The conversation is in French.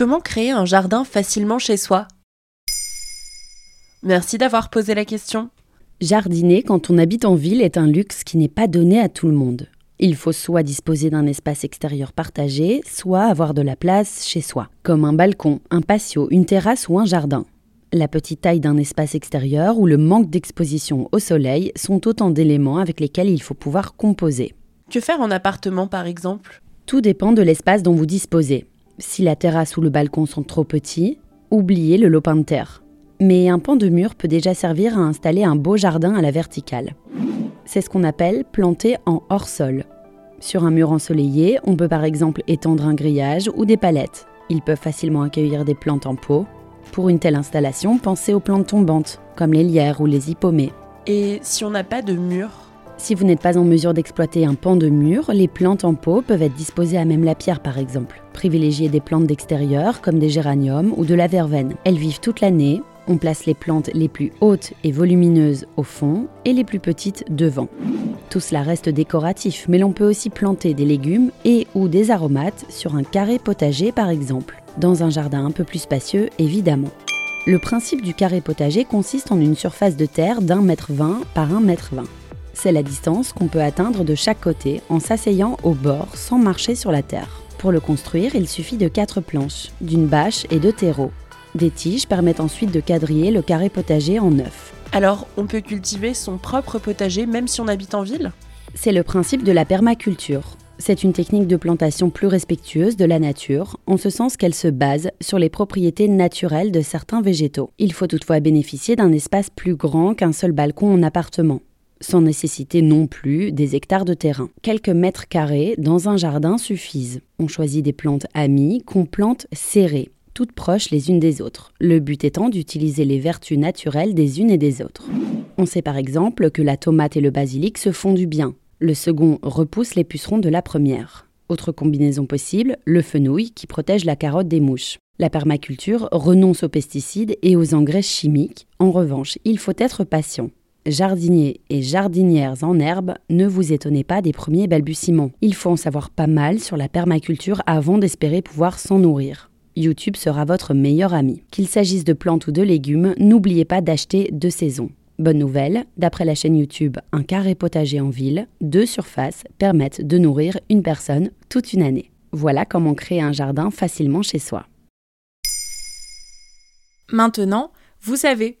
Comment créer un jardin facilement chez soi? Merci d'avoir posé la question. Jardiner quand on habite en ville est un luxe qui n'est pas donné à tout le monde. Il faut soit disposer d'un espace extérieur partagé, soit avoir de la place chez soi, comme un balcon, un patio, une terrasse ou un jardin. La petite taille d'un espace extérieur ou le manque d'exposition au soleil sont autant d'éléments avec lesquels il faut pouvoir composer. Que faire en appartement par exemple? Tout dépend de l'espace dont vous disposez. Si la terrasse ou le balcon sont trop petits, oubliez le lopin de terre. Mais un pan de mur peut déjà servir à installer un beau jardin à la verticale. C'est ce qu'on appelle planter en hors-sol. Sur un mur ensoleillé, on peut par exemple étendre un grillage ou des palettes. Ils peuvent facilement accueillir des plantes en pot. Pour une telle installation, pensez aux plantes tombantes, comme les lierres ou les hippomées. Et si on n'a pas de mur si vous n'êtes pas en mesure d'exploiter un pan de mur, les plantes en pot peuvent être disposées à même la pierre par exemple. Privilégiez des plantes d'extérieur comme des géraniums ou de la verveine. Elles vivent toute l'année. On place les plantes les plus hautes et volumineuses au fond et les plus petites devant. Tout cela reste décoratif, mais l'on peut aussi planter des légumes et ou des aromates sur un carré potager par exemple, dans un jardin un peu plus spacieux évidemment. Le principe du carré potager consiste en une surface de terre d'un mètre vingt par un mètre vingt. C'est la distance qu'on peut atteindre de chaque côté en s'asseyant au bord sans marcher sur la terre. Pour le construire, il suffit de quatre planches, d'une bâche et de terreau. Des tiges permettent ensuite de quadriller le carré potager en neuf. Alors, on peut cultiver son propre potager même si on habite en ville? C'est le principe de la permaculture. C'est une technique de plantation plus respectueuse de la nature, en ce sens qu'elle se base sur les propriétés naturelles de certains végétaux. Il faut toutefois bénéficier d'un espace plus grand qu'un seul balcon en appartement sans nécessiter non plus des hectares de terrain. Quelques mètres carrés dans un jardin suffisent. On choisit des plantes amies qu'on plante serrées, toutes proches les unes des autres, le but étant d'utiliser les vertus naturelles des unes et des autres. On sait par exemple que la tomate et le basilic se font du bien. Le second repousse les pucerons de la première. Autre combinaison possible, le fenouil qui protège la carotte des mouches. La permaculture renonce aux pesticides et aux engrais chimiques. En revanche, il faut être patient. Jardiniers et jardinières en herbe, ne vous étonnez pas des premiers balbutiements. Il faut en savoir pas mal sur la permaculture avant d'espérer pouvoir s'en nourrir. YouTube sera votre meilleur ami. Qu'il s'agisse de plantes ou de légumes, n'oubliez pas d'acheter de saison. Bonne nouvelle, d'après la chaîne YouTube Un carré potager en ville, deux surfaces permettent de nourrir une personne toute une année. Voilà comment créer un jardin facilement chez soi. Maintenant, vous savez.